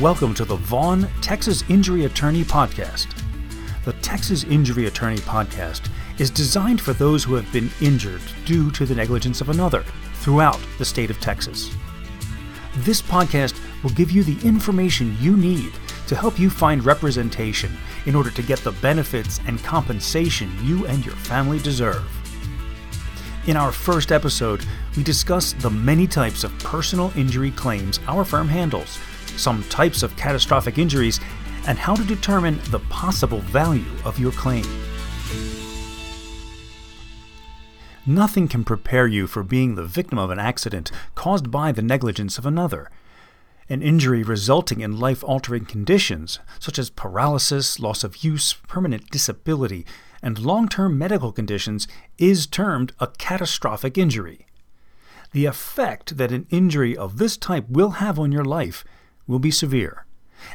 Welcome to the Vaughn Texas Injury Attorney Podcast. The Texas Injury Attorney Podcast is designed for those who have been injured due to the negligence of another throughout the state of Texas. This podcast will give you the information you need to help you find representation in order to get the benefits and compensation you and your family deserve. In our first episode, we discuss the many types of personal injury claims our firm handles some types of catastrophic injuries, and how to determine the possible value of your claim. Nothing can prepare you for being the victim of an accident caused by the negligence of another. An injury resulting in life altering conditions, such as paralysis, loss of use, permanent disability, and long term medical conditions, is termed a catastrophic injury. The effect that an injury of this type will have on your life will be severe,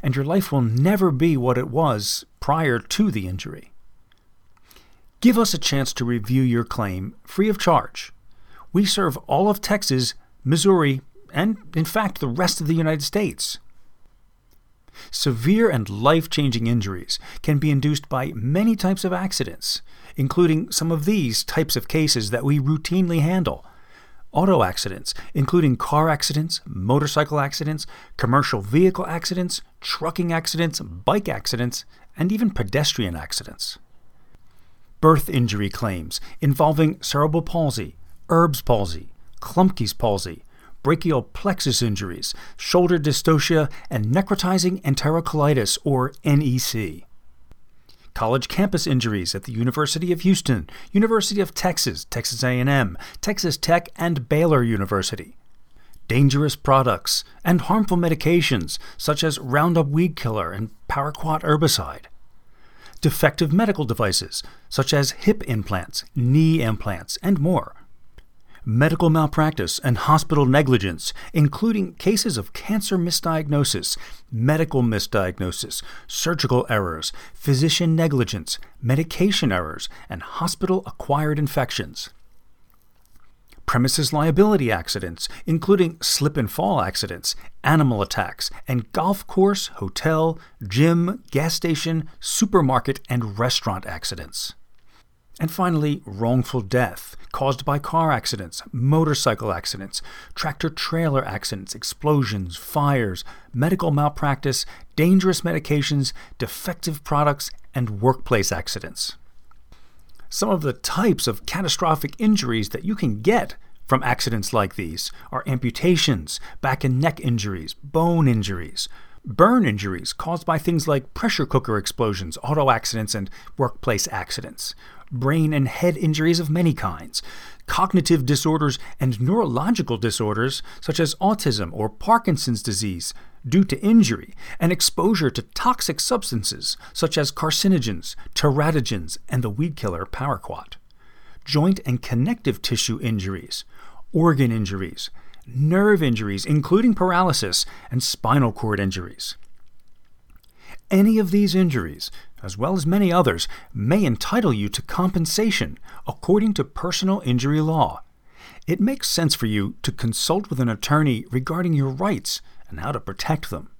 and your life will never be what it was prior to the injury. Give us a chance to review your claim free of charge. We serve all of Texas, Missouri, and in fact the rest of the United States. Severe and life changing injuries can be induced by many types of accidents, including some of these types of cases that we routinely handle auto accidents, including car accidents, motorcycle accidents, commercial vehicle accidents, trucking accidents, bike accidents, and even pedestrian accidents. Birth injury claims involving cerebral palsy, Erb's palsy, Klumpke's palsy, brachial plexus injuries, shoulder dystocia, and necrotizing enterocolitis, or NEC college campus injuries at the University of Houston, University of Texas, Texas A&M, Texas Tech, and Baylor University. Dangerous products and harmful medications such as Roundup weed killer and paraquat herbicide. Defective medical devices such as hip implants, knee implants, and more medical malpractice, and hospital negligence, including cases of cancer misdiagnosis, medical misdiagnosis, surgical errors, physician negligence, medication errors, and hospital acquired infections. Premises liability accidents, including slip and fall accidents, animal attacks, and golf course, hotel, gym, gas station, supermarket, and restaurant accidents. And finally, wrongful death caused by car accidents, motorcycle accidents, tractor trailer accidents, explosions, fires, medical malpractice, dangerous medications, defective products, and workplace accidents. Some of the types of catastrophic injuries that you can get from accidents like these are amputations, back and neck injuries, bone injuries, burn injuries caused by things like pressure cooker explosions, auto accidents, and workplace accidents, brain and head injuries of many kinds, cognitive disorders, and neurological disorders such as autism or Parkinson's disease due to injury and exposure to toxic substances such as carcinogens, teratogens, and the weed killer paraquat, joint and connective tissue injuries, organ injuries, nerve injuries, including paralysis, and spinal cord injuries. Any of these injuries as well as many others, may entitle you to compensation according to personal injury law. It makes sense for you to consult with an attorney regarding your rights and how to protect them.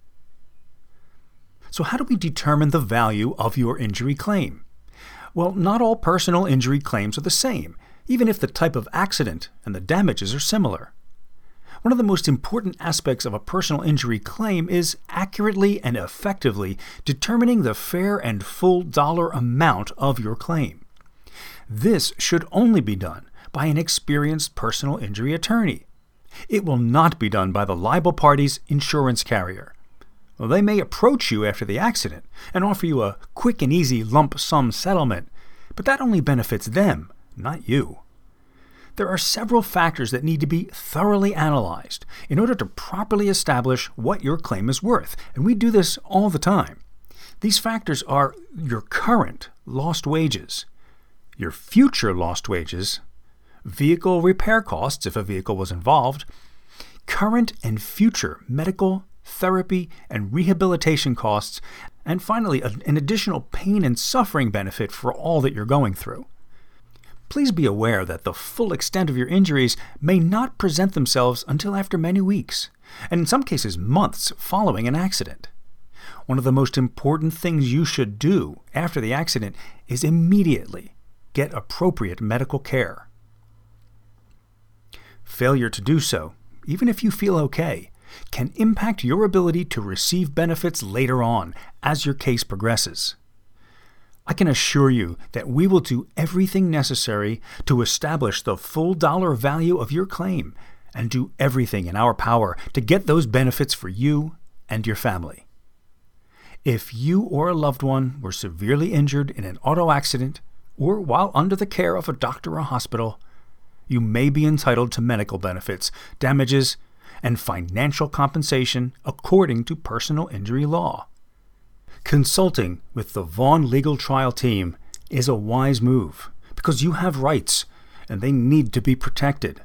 So, how do we determine the value of your injury claim? Well, not all personal injury claims are the same, even if the type of accident and the damages are similar. One of the most important aspects of a personal injury claim is accurately and effectively determining the fair and full dollar amount of your claim. This should only be done by an experienced personal injury attorney. It will not be done by the liable party's insurance carrier. Well, they may approach you after the accident and offer you a quick and easy lump sum settlement, but that only benefits them, not you there are several factors that need to be thoroughly analyzed in order to properly establish what your claim is worth, and we do this all the time. These factors are your current lost wages, your future lost wages, vehicle repair costs if a vehicle was involved, current and future medical, therapy, and rehabilitation costs, and finally, an additional pain and suffering benefit for all that you're going through. Please be aware that the full extent of your injuries may not present themselves until after many weeks, and in some cases months following an accident. One of the most important things you should do after the accident is immediately get appropriate medical care. Failure to do so, even if you feel okay, can impact your ability to receive benefits later on as your case progresses. I can assure you that we will do everything necessary to establish the full dollar value of your claim and do everything in our power to get those benefits for you and your family. If you or a loved one were severely injured in an auto accident or while under the care of a doctor or hospital, you may be entitled to medical benefits, damages, and financial compensation according to personal injury law. Consulting with the Vaughn Legal Trial Team is a wise move because you have rights and they need to be protected.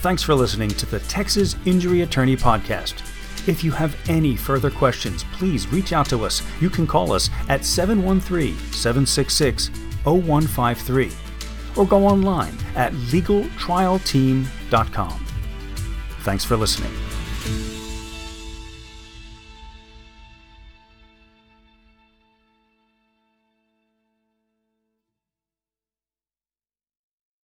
Thanks for listening to the Texas Injury Attorney Podcast. If you have any further questions, please reach out to us. You can call us at 713 766 0153 or go online at legaltrialteam.com. Thanks for listening.